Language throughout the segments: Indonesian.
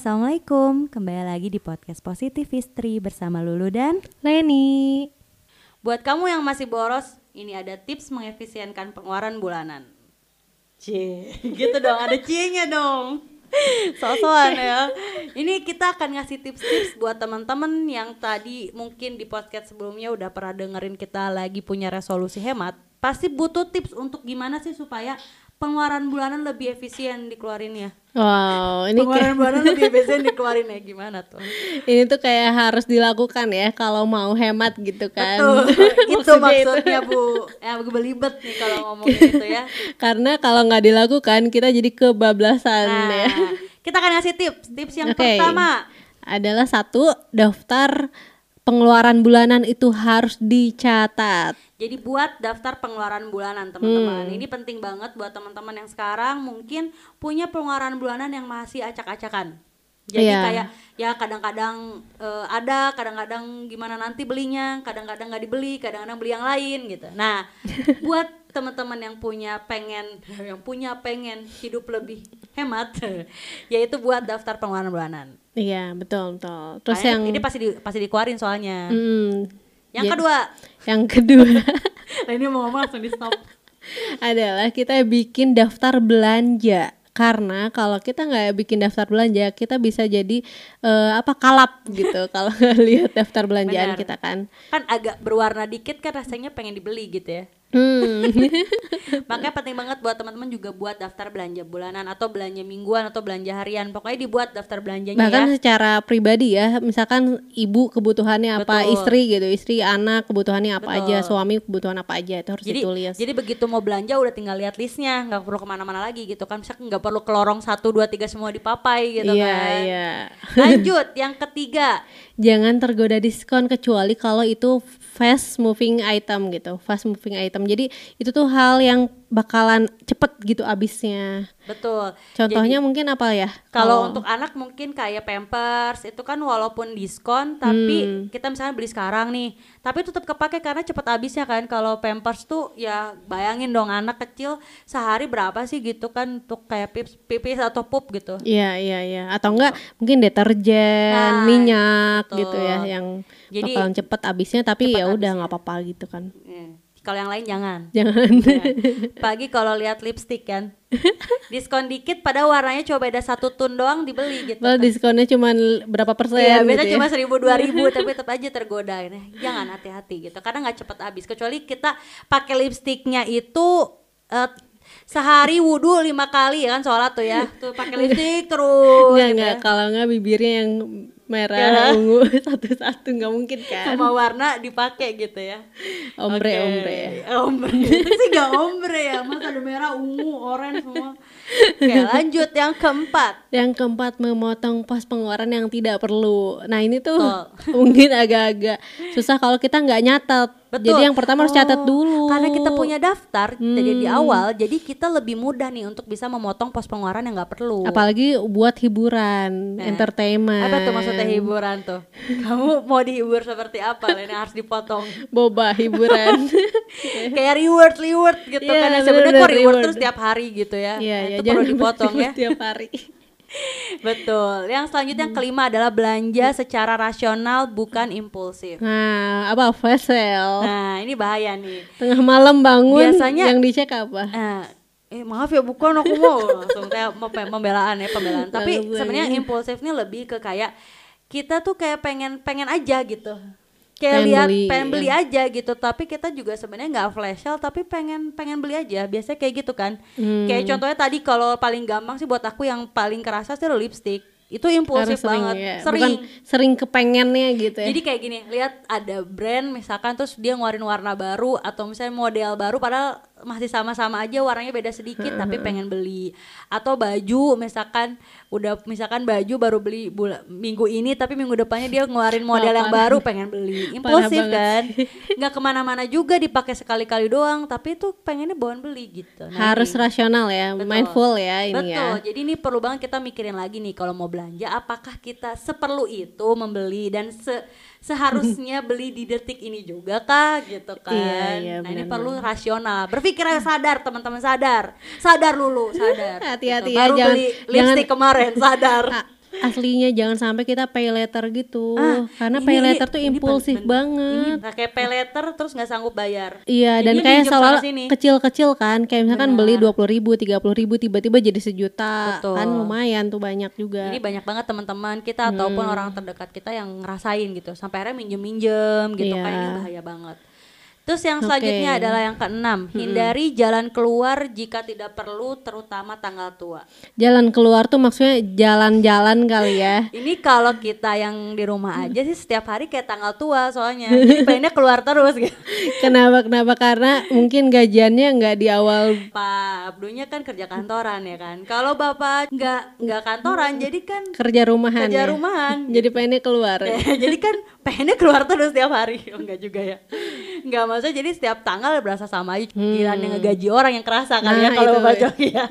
Assalamualaikum. Kembali lagi di podcast Positif Istri bersama Lulu dan Leni. Buat kamu yang masih boros, ini ada tips mengefisienkan pengeluaran bulanan. Cie, gitu dong, ada cie-nya dong. Sosokan ya. Ini kita akan ngasih tips-tips buat teman-teman yang tadi mungkin di podcast sebelumnya udah pernah dengerin kita lagi punya resolusi hemat. Pasti butuh tips untuk gimana sih supaya pengeluaran bulanan lebih efisien dikeluarinnya. Wow, ini pengeluaran kayak, bulanan lebih efisien dikeluarin ya gimana tuh? ini tuh kayak harus dilakukan ya kalau mau hemat gitu kan. Betul, itu Maksudnya bu. Ya gue belibet nih kalau ngomongin itu ya. Karena kalau nggak dilakukan kita jadi kebablasan Nah, ya. kita akan ngasih tips. Tips yang Oke. pertama, Adalah satu daftar pengeluaran bulanan itu harus dicatat. jadi buat daftar pengeluaran bulanan teman-teman. Hmm. Ini penting banget buat teman-teman yang sekarang mungkin punya pengeluaran bulanan yang masih acak-acakan. Jadi Iya. kayak ya kadang-kadang eh, ada, kadang-kadang gimana nanti belinya, kadang-kadang nggak dibeli, kadang-kadang beli yang lain gitu. Nah, buat teman-teman yang punya pengen yang punya pengen hidup lebih hemat, yaitu buat daftar pengeluaran bulanan. Iya betul betul. Terus Soalnya yang ini pasti di, pasti dikeluarin soalnya. Hmm, Yang ya- kedua, yang kedua nah ini mau ngomong langsung di stop. adalah kita bikin daftar belanja karena kalau kita nggak bikin daftar belanja kita bisa jadi eh, apa kalap gitu kalau lihat daftar belanjaan Benar. kita kan Kan agak berwarna dikit kan rasanya pengen dibeli gitu ya. Hmm. Makanya penting banget buat teman-teman juga buat daftar belanja bulanan atau belanja mingguan atau belanja harian. Pokoknya dibuat daftar belanjanya bahkan ya. secara pribadi ya misalkan ibu kebutuhannya apa Betul. istri gitu istri anak kebutuhannya apa aja Betul. suami kebutuhan apa aja itu harus Jadi ditulis jadi begitu mau belanja udah tinggal lihat listnya, nggak perlu ke mana-mana lagi gitu kan. Misalkan nggak perlu ke lorong satu dua tiga semua dipapai gitu iya kan. iya Lanjut yang ketiga, jangan tergoda diskon kecuali kalau itu fast moving item gitu fast moving item. Jadi itu tuh hal yang bakalan cepet gitu abisnya betul. contohnya mungkin apa ya Kalau untuk anak mungkin kayak Pampers itu kan walaupun diskon tapi Hmm. kita misalnya beli sekarang nih, tapi tetap kepake karena cepet habisnya kan. Kalau Pampers tuh ya bayangin dong anak kecil sehari berapa sih gitu kan untuk kayak pipis, pipis atau pup gitu. Iya iya iya atau enggak mungkin deterjen, Nah, minyak betul. gitu ya yang Jadi- bakalan cepet abisnya tapi ya udah nggak apa-apa gitu kan. Eh, Kalau yang lain jangan. Jangan. Pagi kalau lihat lipstick kan, diskon dikit pada warnanya coba beda satu tun doang dibeli gitu. Well diskonnya cuma berapa persen Iya, gitu biasanya ya. cuma seribu dua ribu, tapi tetap aja tergoda. Nah, jangan hati-hati gitu, karena nggak cepet habis. Kecuali kita pakai lipstiknya itu eh, sehari wudhu lima kali ya kan sholat tuh ya, tuh pakai lipstik terus. Enggak gitu enggak ya. kalau enggak bibirnya yang merah Ya. ungu satu-satu nggak mungkin kan. Sama warna dipakai gitu ya. Ombre Oke. ombre. Ombre. Itu sih gak ombre ya, mas ada merah, ungu, orange semua. Oke, lanjut yang keempat. Yang keempat memotong pos pengeluaran yang tidak perlu. Nah ini tuh Betul. mungkin agak-agak susah kalau kita nggak nyatet. Betul. Jadi yang pertama harus catat Oh, dulu. Karena kita punya daftar dari di Hmm. awal, jadi kita lebih mudah nih untuk bisa memotong pos pengeluaran yang nggak perlu. Apalagi buat hiburan, Nah, entertainment. Apa tuh maksudnya hiburan tuh? Kamu mau dihibur seperti apa? Ini harus dipotong. Boba hiburan. Kayak reward, reward gitu Iya, kan. Ya, Sebenarnya kok reward reward. terus tiap hari gitu ya. Iya, Nah, iya, itu perlu dipotong ya. tiap hari. Betul. Yang selanjutnya yang kelima adalah belanja secara rasional bukan impulsif. Nah, apa flash sale? Nah, ini bahaya nih. Tengah malam bangun Biasanya- yang dicek apa? Eh, eh maaf ya bukan aku mau langsung kayak pembelaan ya pembelaan. Tapi Langsung sebenarnya impulsif ini lebih ke kayak kita tuh kayak pengen pengen aja gitu. Kayak Pengen lihat beli, pengen ya. beli aja gitu, tapi kita juga sebenarnya nggak flash sale tapi pengen pengen beli aja. Biasanya kayak gitu kan. Hmm. Kayak contohnya tadi kalau paling gampang sih buat aku yang paling kerasa sih lipstick. Itu impulsif sering banget. ya. Sering. Bukan sering kepengennya gitu ya. Jadi kayak gini, lihat ada brand misalkan terus dia ngeluarin warna baru atau misalnya model baru padahal masih sama-sama aja warnanya beda sedikit tapi pengen beli atau baju misalkan udah misalkan baju baru beli bula, minggu ini tapi minggu depannya dia ngeluarin model yang baru pengen beli impulsif kan nggak ke mana-mana juga dipakai sekali-kali doang tapi itu pengennya bawaan beli gitu Nah, Harus ini. rasional ya, Betul. mindful ya ini Betul. ya. Jadi ini perlu banget kita mikirin lagi nih kalau mau belanja apakah kita seperlu itu membeli dan se seharusnya beli di detik ini juga kah gitu kan. Iya, iya, nah, ini perlu rasional. Berpikir sadar, teman-teman sadar. Sadar dulu, sadar. Hati-hati Gitu. ya, Baru jangan- beli jangan- lipstick kemarin, sadar. Aslinya jangan sampai kita pay letter gitu Ah, karena ini- pay ini- letter tuh ini impulsif pen- banget Ini kayak pay letter terus nggak sanggup bayar. Iya dan kayak sini. kecil-kecil kan kayak misalkan beli dua puluh ribu tiga puluh ribu tiba-tiba jadi sejuta Betul. kan lumayan tuh banyak juga Ini banyak banget teman-teman kita ataupun orang terdekat kita yang ngerasain gitu sampai akhirnya minjem-minjem gitu kan ini Iya. bahaya banget. Terus yang selanjutnya Oke. adalah yang keenam, hindari jalan keluar jika tidak perlu terutama tanggal tua. jalan keluar tuh maksudnya jalan-jalan kali ya Ini kalau kita yang di rumah aja sih setiap hari kayak tanggal tua soalnya. Jadi pengennya keluar terus gitu. kenapa kenapa karena mungkin gajiannya nggak di awal Pak Abdunya kan kerja kantoran ya kan. Kalau Bapak nggak nggak kantoran jadi kan kerja rumahan kerja ya? rumahan. jadi pengennya keluar Ya, jadi kan pengennya keluar terus setiap hari oh, enggak juga ya enggak maksudnya jadi setiap tanggal berasa sama aja giliran yang ngegaji orang yang kerasa kali ya Nah, kalau itu. bapak joki ya.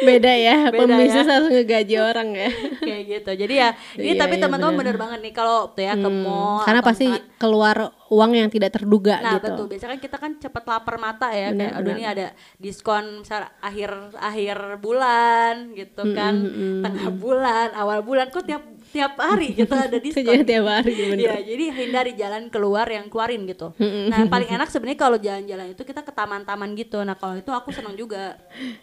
Beda ya pembisnis ya. langsung ngegaji orang ya. Kayak gitu. Jadi ya ini Iya, tapi iya, teman-teman benar. bener banget nih kalau tuh ya ke mall karena pasti misalkan- keluar uang yang tidak terduga Nah gitu. betul, biasanya kan kita kan cepet lapar mata ya Benar, kayak aduh ini ada diskon misal akhir akhir bulan gitu kan, tengah bulan, awal bulan kok tiap tiap hari gitu ada diskon. Jadi tiap hari, bener. Iya, jadi hindari jalan keluar yang keluarin gitu. Nah, paling enak sebenarnya kalau jalan-jalan itu kita ke taman-taman gitu. Nah, kalau itu aku senang juga.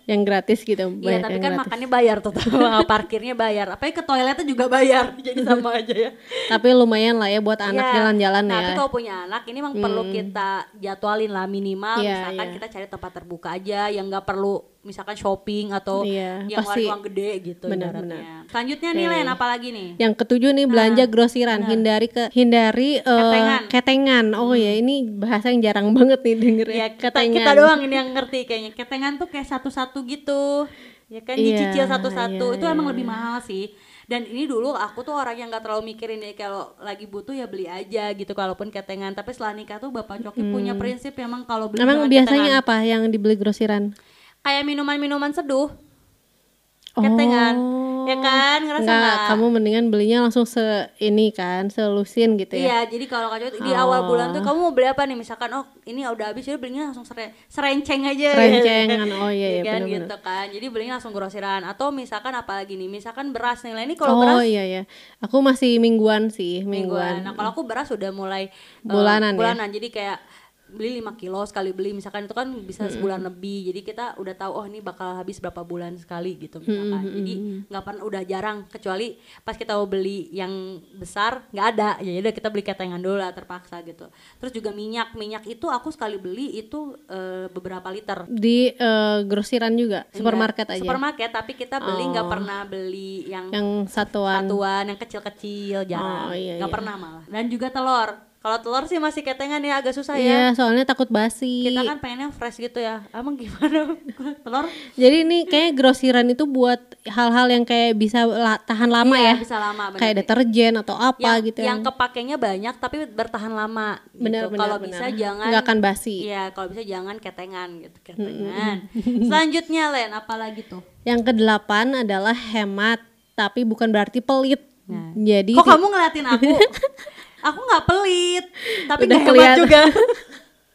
yang gratis gitu Iya, tapi kan gratis. makannya bayar tuh, parkirnya bayar. Apa ke toiletnya juga bayar. Jadi sama aja ya. tapi lumayan lah ya buat anak Iya. jalan-jalan Nah, ya Tapi kalau punya anak ini memang perlu kita jadwalin lah minimal Iya, misalkan iya. kita cari tempat terbuka aja yang nggak perlu misalkan shopping atau Iya, yang pasti. uang gede gitu Benar, ibaratnya. Selanjutnya nih Len apalagi nih? Yang ketujuh nih belanja grosiran, hindari ke hindari eh, Ketengan. ketengan. Oh ya, ini bahasa yang jarang banget nih denger Ya ya. kita, kita doang ini yang ngerti kayaknya. Ketengan tuh kayak satu-satu gitu. Ya kan Iya, dicicil satu-satu. iya, itu emang lebih mahal sih. Dan ini dulu aku tuh orang yang gak terlalu mikirin ya kalau lagi butuh ya beli aja gitu kalaupun ketengan. Tapi setelah nikah tuh Bapak Coki punya prinsip emang kalau beli Emang biasanya ketengan. apa yang dibeli grosiran? Kayak minuman-minuman seduh. Ketengan. Ya kan? Ngerasa Enggak, nggak? kamu mendingan belinya langsung se ini kan, selusin gitu ya. iya jadi kalau kacau di awal bulan tuh kamu mau beli apa nih? Misalkan oh ini udah habis jadi belinya langsung sere- serenceng aja. Rencengan. Oh iya, iya, kan? benar-benar. gitu kan? Jadi belinya langsung grosiran. Atau misalkan apalagi nih? Misalkan beras nih. Lah, ini kalau oh beras? iya ya. Aku masih mingguan sih, mingguan. Mingguan. nah kalau aku beras udah mulai eh, Bulanan ya? bulanan. Jadi kayak beli 5 kilo sekali beli. Misalkan itu kan bisa sebulan lebih. Jadi kita udah tahu oh ini bakal habis berapa bulan sekali gitu misalkan. jadi nggak pernah udah jarang. Kecuali pas kita mau beli yang besar nggak ada. Ya udah kita beli ketengan dulu lah terpaksa gitu. Terus juga minyak. Minyak itu aku sekali beli itu eh, beberapa liter. Di eh, grosiran juga, supermarket Enggak, aja. supermarket tapi kita beli nggak Oh. pernah beli yang Yang satuan. satuan yang kecil-kecil jarang. Oh, iya, nggak iya. pernah malah. Dan juga telur kalau telur sih masih ketengan ya agak susah ya Iya, soalnya takut basi. kita kan pengennya fresh gitu ya emang gimana telur Jadi ini kayak grosiran itu buat hal-hal yang kayak bisa la- tahan lama Iya, ya. bisa lama bener. Kayak deterjen atau apa yang, gitu yang kepakainya banyak tapi bertahan lama gitu. Benar, benar, kalau bisa jangan Nggak akan basi. iya kalau bisa jangan ketengan gitu ketengan selanjutnya Len apalagi tuh Yang kedelapan adalah hemat, tapi bukan berarti pelit. Nah. Jadi kok kamu ngeliatin aku aku nggak pelit tapi Udah kelihatan. juga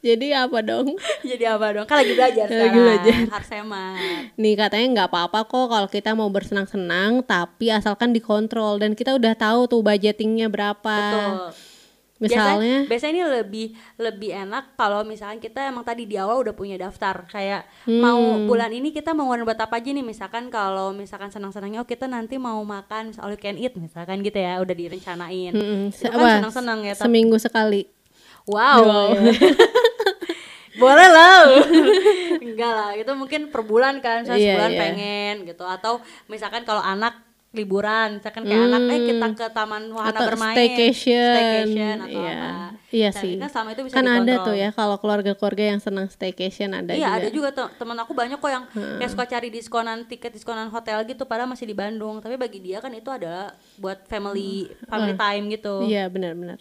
jadi apa dong? jadi apa dong kan lagi belajar Lagi sekarang belajar. harus hemat Nih katanya nggak apa-apa kok kalau kita mau bersenang-senang, tapi asalkan dikontrol dan kita udah tahu tuh budgetingnya berapa. betul Misalnya, biasanya, biasanya ini lebih lebih enak kalau misalkan kita emang tadi di awal udah punya daftar. Kayak mau Hmm. bulan ini kita mau ngeluarin buat apa aja nih? Misalkan kalau misalkan senang-senangnya oh kita nanti mau makan all you can eat misalkan gitu ya udah direncanain. Mm, itu se- kan senang-senang ya tapi seminggu sekali. wow. Boleh lah enggak lah itu mungkin per bulan kan misalnya Iya, sebulan iya. pengen gitu. Atau misalkan kalau anak liburan misalkan kayak anak eh kita ke taman wahana Hmm. Atau bermain staycation. staycation atau Iya. apa Iya sih. kan selama itu bisa Kan ada dikontrol. tuh ya kalau keluarga-keluarga yang senang staycation ada iya juga. ada juga te- teman aku banyak kok yang kayak suka cari diskonan tiket diskonan hotel gitu padahal masih di Bandung tapi bagi dia kan itu adalah buat family family time gitu Iya benar-benar.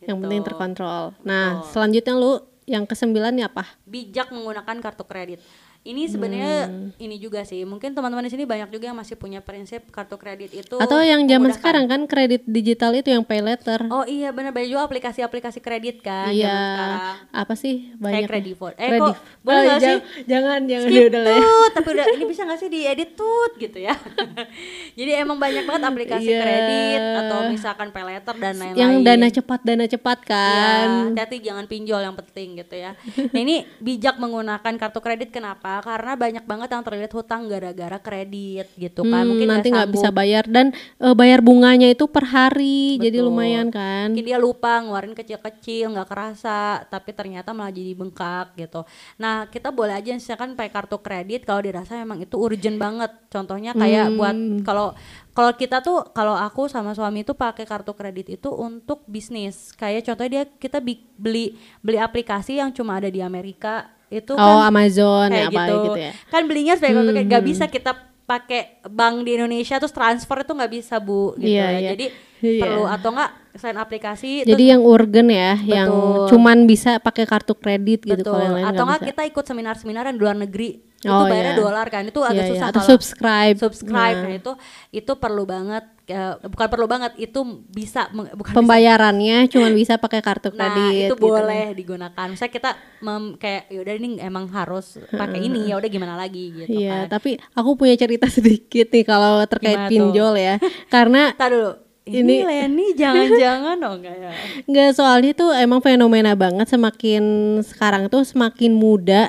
Yang Gitu. penting terkontrol. Nah selanjutnya lu yang kesembilan nih apa? bijak menggunakan kartu kredit. Ini sebenarnya Hmm. ini juga sih. Mungkin teman-teman di sini banyak juga yang masih punya prinsip kartu kredit itu Atau yang zaman sekarang kan kredit digital itu yang pay letter. Oh iya benar banyak juga aplikasi-aplikasi kredit kan iya. zaman sekarang. Apa sih banyak? Kayak Credifor. Eh kok boleh Oh, sih? jang- Jangan jangan Skip udah lah ya. tut, tapi udah ini bisa nggak sih diedit tut gitu ya. Jadi emang banyak banget aplikasi Iya. kredit atau misalkan pay letter dan lain-lain. yang dana cepat dana cepat Iya, kan hati-hati jangan pinjol yang penting gitu ya. Nah ini bijak menggunakan kartu kredit kenapa? Karena banyak banget yang terlilit hutang gara-gara kredit gitu kan. Hmm, Mungkin nanti nggak bisa bayar dan eh, bayar bunganya itu per hari jadi Betul. lumayan kan Mungkin dia lupa ngeluarin kecil-kecil nggak kerasa, tapi ternyata malah jadi bengkak gitu. Nah kita boleh aja misalkan pakai kartu kredit kalau dirasa memang itu urgent banget. Contohnya kayak buat Hmm. kalau kalau kita tuh kalau aku sama suami itu pakai kartu kredit itu untuk bisnis. Kayak contohnya dia kita beli beli aplikasi yang cuma ada di Amerika itu oh kan Amazon kayak ya apa gitu. gitu ya Kan belinya sebagai kartu kredit nggak Hmm. bisa kita pakai bank di Indonesia terus transfer itu nggak bisa bu gitu Iya, ya. iya. Jadi Iya. perlu atau enggak selain aplikasi jadi yang urgen ya yang Betul. cuman bisa pakai kartu kredit gitu betul kalau yang lain atau nggak enggak kita ikut seminar-seminar yang di luar negeri itu Oh, bayarnya iya. dolar kan itu agak Iya, iya. susah atau kalau subscribe subscribe Nah, nah itu itu perlu banget eh, bukan perlu banget itu bisa bukan bisa pembayarannya cuman bisa pakai kartu Nah kredit itu gitu. boleh digunakan. Misalnya kita mem, kayak yaudah ini emang harus pakai ini ya udah gimana lagi gitu Iya, kan. tapi aku punya cerita sedikit nih kalau terkait Gimana tuh? pinjol ya. Karena Tar dulu. Ini, Ini- Leni jangan-jangan dong kayak. nggak soalnya tuh emang fenomena banget semakin sekarang tuh semakin muda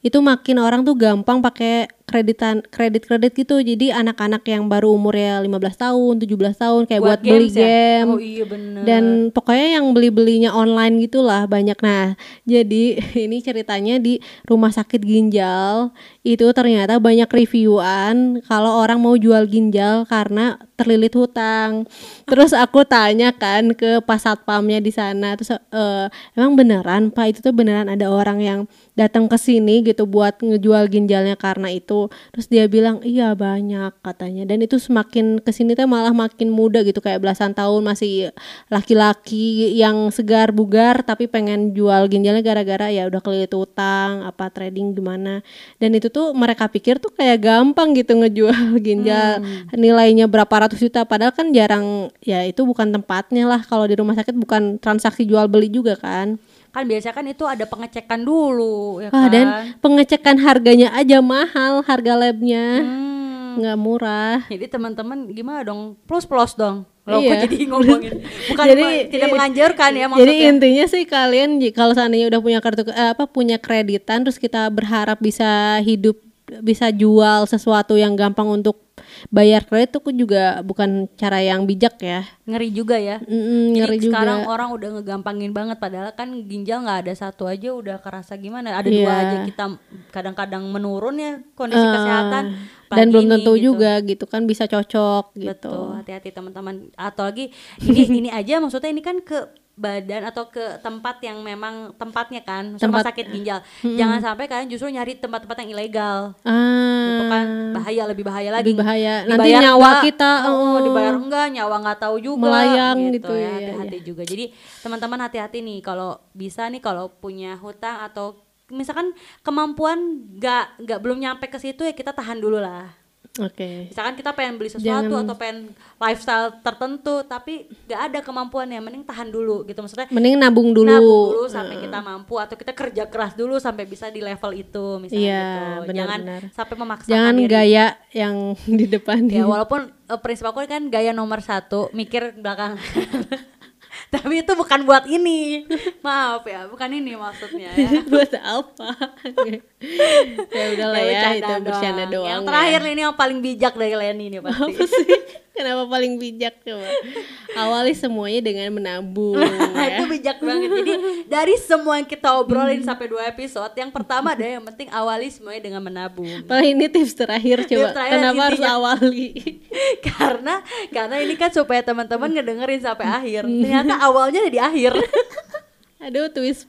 itu makin orang tuh gampang pakai kreditan kredit-kredit gitu. Jadi anak-anak yang baru umurnya 15 tahun, 17 tahun kayak buat, beli games ya? game. Oh iya bener. dan pokoknya yang beli-belinya online gitulah banyak nah jadi ini ceritanya di rumah sakit ginjal itu ternyata banyak reviewan kalau orang mau jual ginjal karena terlilit hutang terus aku tanya kan ke pas satpamnya di sana terus eh, emang beneran pak itu tuh beneran ada orang yang datang ke sini gitu buat ngejual ginjalnya karena itu terus dia bilang iya banyak katanya. Dan itu semakin ke sini tuh malah makin muda gitu kayak belasan tahun masih laki-laki yang segar bugar tapi pengen jual ginjalnya gara-gara ya udah kelilit utang apa trading gimana dan itu tuh mereka pikir tuh kayak gampang gitu ngejual ginjal. Nilainya berapa ratus juta padahal kan jarang ya itu bukan tempatnya lah. Kalau di rumah sakit bukan transaksi jual beli juga kan kan biasanya kan itu ada pengecekan dulu ya Wah, kan. dan pengecekan harganya aja mahal harga labnya Hmm. nggak murah Jadi teman-teman gimana dong? Plus-plus dong. Loh, kok Iya. jadi ngomongin. Bukan Jadi, tidak menganjurkan ya Jadi maksudnya. intinya sih kalian kalau seandainya udah punya kartu eh, apa punya kreditan terus kita berharap bisa hidup bisa jual sesuatu yang gampang untuk bayar kredit itu juga bukan cara yang bijak ya. ngeri juga ya. Mm, Jadi ngeri juga. sekarang orang udah ngegampangin banget padahal kan ginjal nggak ada satu aja udah kerasa gimana. Ada dua Iya. aja kita kadang-kadang menurun ya kondisi Eh, kesehatan. dan belum ini tentu gitu. juga gitu kan bisa cocok gitu. Betul, hati-hati teman-teman. Atau lagi ini ini aja maksudnya ini kan ke badan atau ke tempat yang memang tempatnya kan, Maksudnya rumah Tempat- sakit ginjal. Jangan sampai kalian justru nyari tempat-tempat yang ilegal. Ah. Itu kan bahaya lebih bahaya lagi. Lebih bahaya. Nanti Dibayar nyawa enggak, kita, oh, oh. dibayar enggak, nyawa nggak tahu juga Melayang gitu, ya. iya, Hati-hati juga. Jadi teman-teman hati-hati nih kalau bisa nih kalau punya hutang atau misalkan kemampuan nggak nggak belum nyampe ke situ ya kita tahan dulu lah. Oke. Misalkan kita pengen beli sesuatu Jangan- atau pengen lifestyle tertentu tapi nggak ada kemampuannya, mending tahan dulu gitu maksudnya. Mending nabung dulu. Nabung dulu sampai kita mampu atau kita kerja keras dulu sampai bisa di level itu misalnya Iya, gitu. benar, Jangan benar. sampai memaksakan Jangan diri. gaya yang di depan. Ya walaupun eh, prinsip aku kan gaya nomor satu, mikir belakang. Tapi itu bukan buat ini. Maaf ya, bukan ini maksudnya ya. buat apa? ya udahlah ya, bercanda itu bercanda doang. Yang ya. terakhir nih ini yang paling bijak dari Leni nih pasti. apa sih? Kenapa paling bijak coba? Awali semuanya dengan menabung. itu ya. bijak banget. Jadi dari semua yang kita obrolin sampai dua episode, yang pertama ada yang penting awali semuanya dengan menabung. Paling ini tips terakhir coba. Tips terakhir Kenapa harus awali? karena karena ini kan supaya teman-teman ngedengerin sampai akhir. Ternyata awalnya di akhir. Aduh twist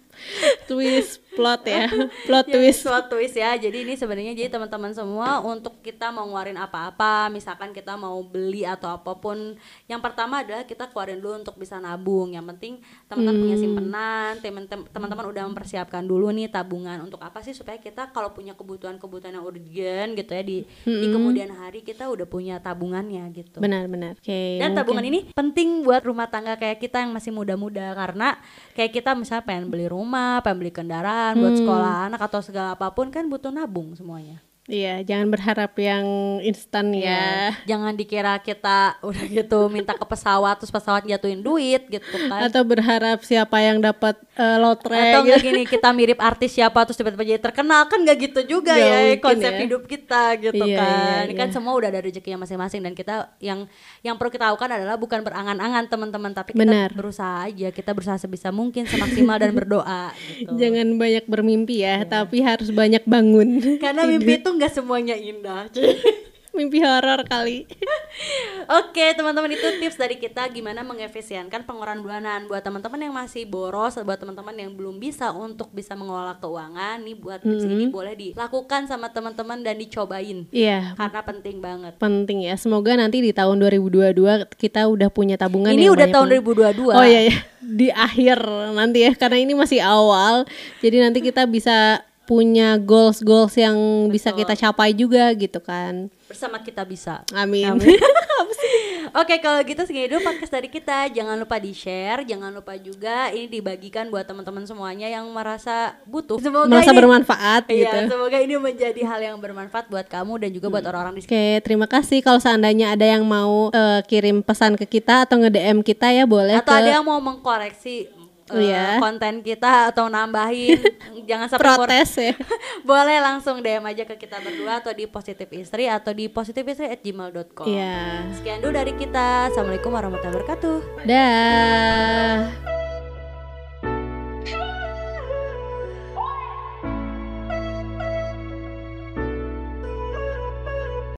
twist plot ya. Plot twist. plot twist ya. Jadi ini sebenarnya jadi teman-teman semua untuk kita mau ngeluarin apa-apa, misalkan kita mau beli atau apa pun, yang pertama adalah kita keluarin dulu untuk bisa nabung. Yang penting teman-teman punya Hmm. simpenan, teman- teman-teman udah mempersiapkan dulu nih tabungan untuk apa sih supaya kita kalau punya kebutuhan-kebutuhan yang urgent gitu ya di di Hmm. kemudian hari kita udah punya tabungannya gitu. Benar benar. Oke. Dan mungkin. tabungan ini penting buat rumah tangga kayak kita yang masih muda-muda karena kayak kita misalnya pengen beli rumah, pengen beli kendaraan buat Hmm. sekolah anak atau segala apa pun kan butuh nabung semuanya. Iya, jangan berharap yang instan ya. Jangan dikira kita udah gitu minta ke pesawat terus pesawat jatuhin duit gitu kan. Atau berharap siapa yang dapat eh, lotre Atau gitu. enggak gini kita mirip artis siapa terus tiba-tiba jadi terkenal kan nggak gitu juga Nggak ya konsep ya. hidup kita gitu Iya, kan. iya, Ini kan iya. semua udah ada rezekinya masing-masing dan kita yang yang perlu kita lakukan adalah bukan berangan-angan teman-teman tapi kita Benar. berusaha aja kita berusaha sebisa mungkin semaksimal dan berdoa gitu. Jangan banyak bermimpi Iya. ya, tapi harus banyak bangun. Karena mimpi itu nggak semuanya indah. mimpi horor kali. Oke teman-teman itu tips dari kita gimana mengefisienkan pengeluaran bulanan buat teman-teman yang masih boros, buat teman-teman yang belum bisa untuk bisa mengelola keuangan, nih buat tips ini boleh dilakukan sama teman-teman dan dicobain Iya, karena penting banget. penting ya. Semoga nanti di tahun 2022 kita udah punya tabungan Ini udah tahun banget. 2022. Oh iya ya, di akhir nanti ya karena ini masih awal. Jadi nanti kita bisa punya goals goals yang bisa kita capai juga gitu kan. Bersama kita bisa. Amin. Oke kalau gitu segini dulu podcast dari kita Jangan lupa di share Jangan lupa juga ini dibagikan buat teman-teman semuanya yang merasa butuh Semoga Merasa ini, bermanfaat Iya, gitu. semoga ini menjadi hal yang bermanfaat buat kamu dan juga buat orang-orang di Oke, terima kasih kalau seandainya ada yang mau eh, kirim pesan ke kita atau nge-DM kita ya boleh atau ke ada yang mau mengkoreksi Eh, iya. konten kita atau nambahin jangan sampai protes ya. boleh langsung DM aja ke kita berdua atau di positif istri atau di positifistri@gmail.com Iya. sekian dulu dari kita assalamualaikum warahmatullahi wabarakatuh Dah.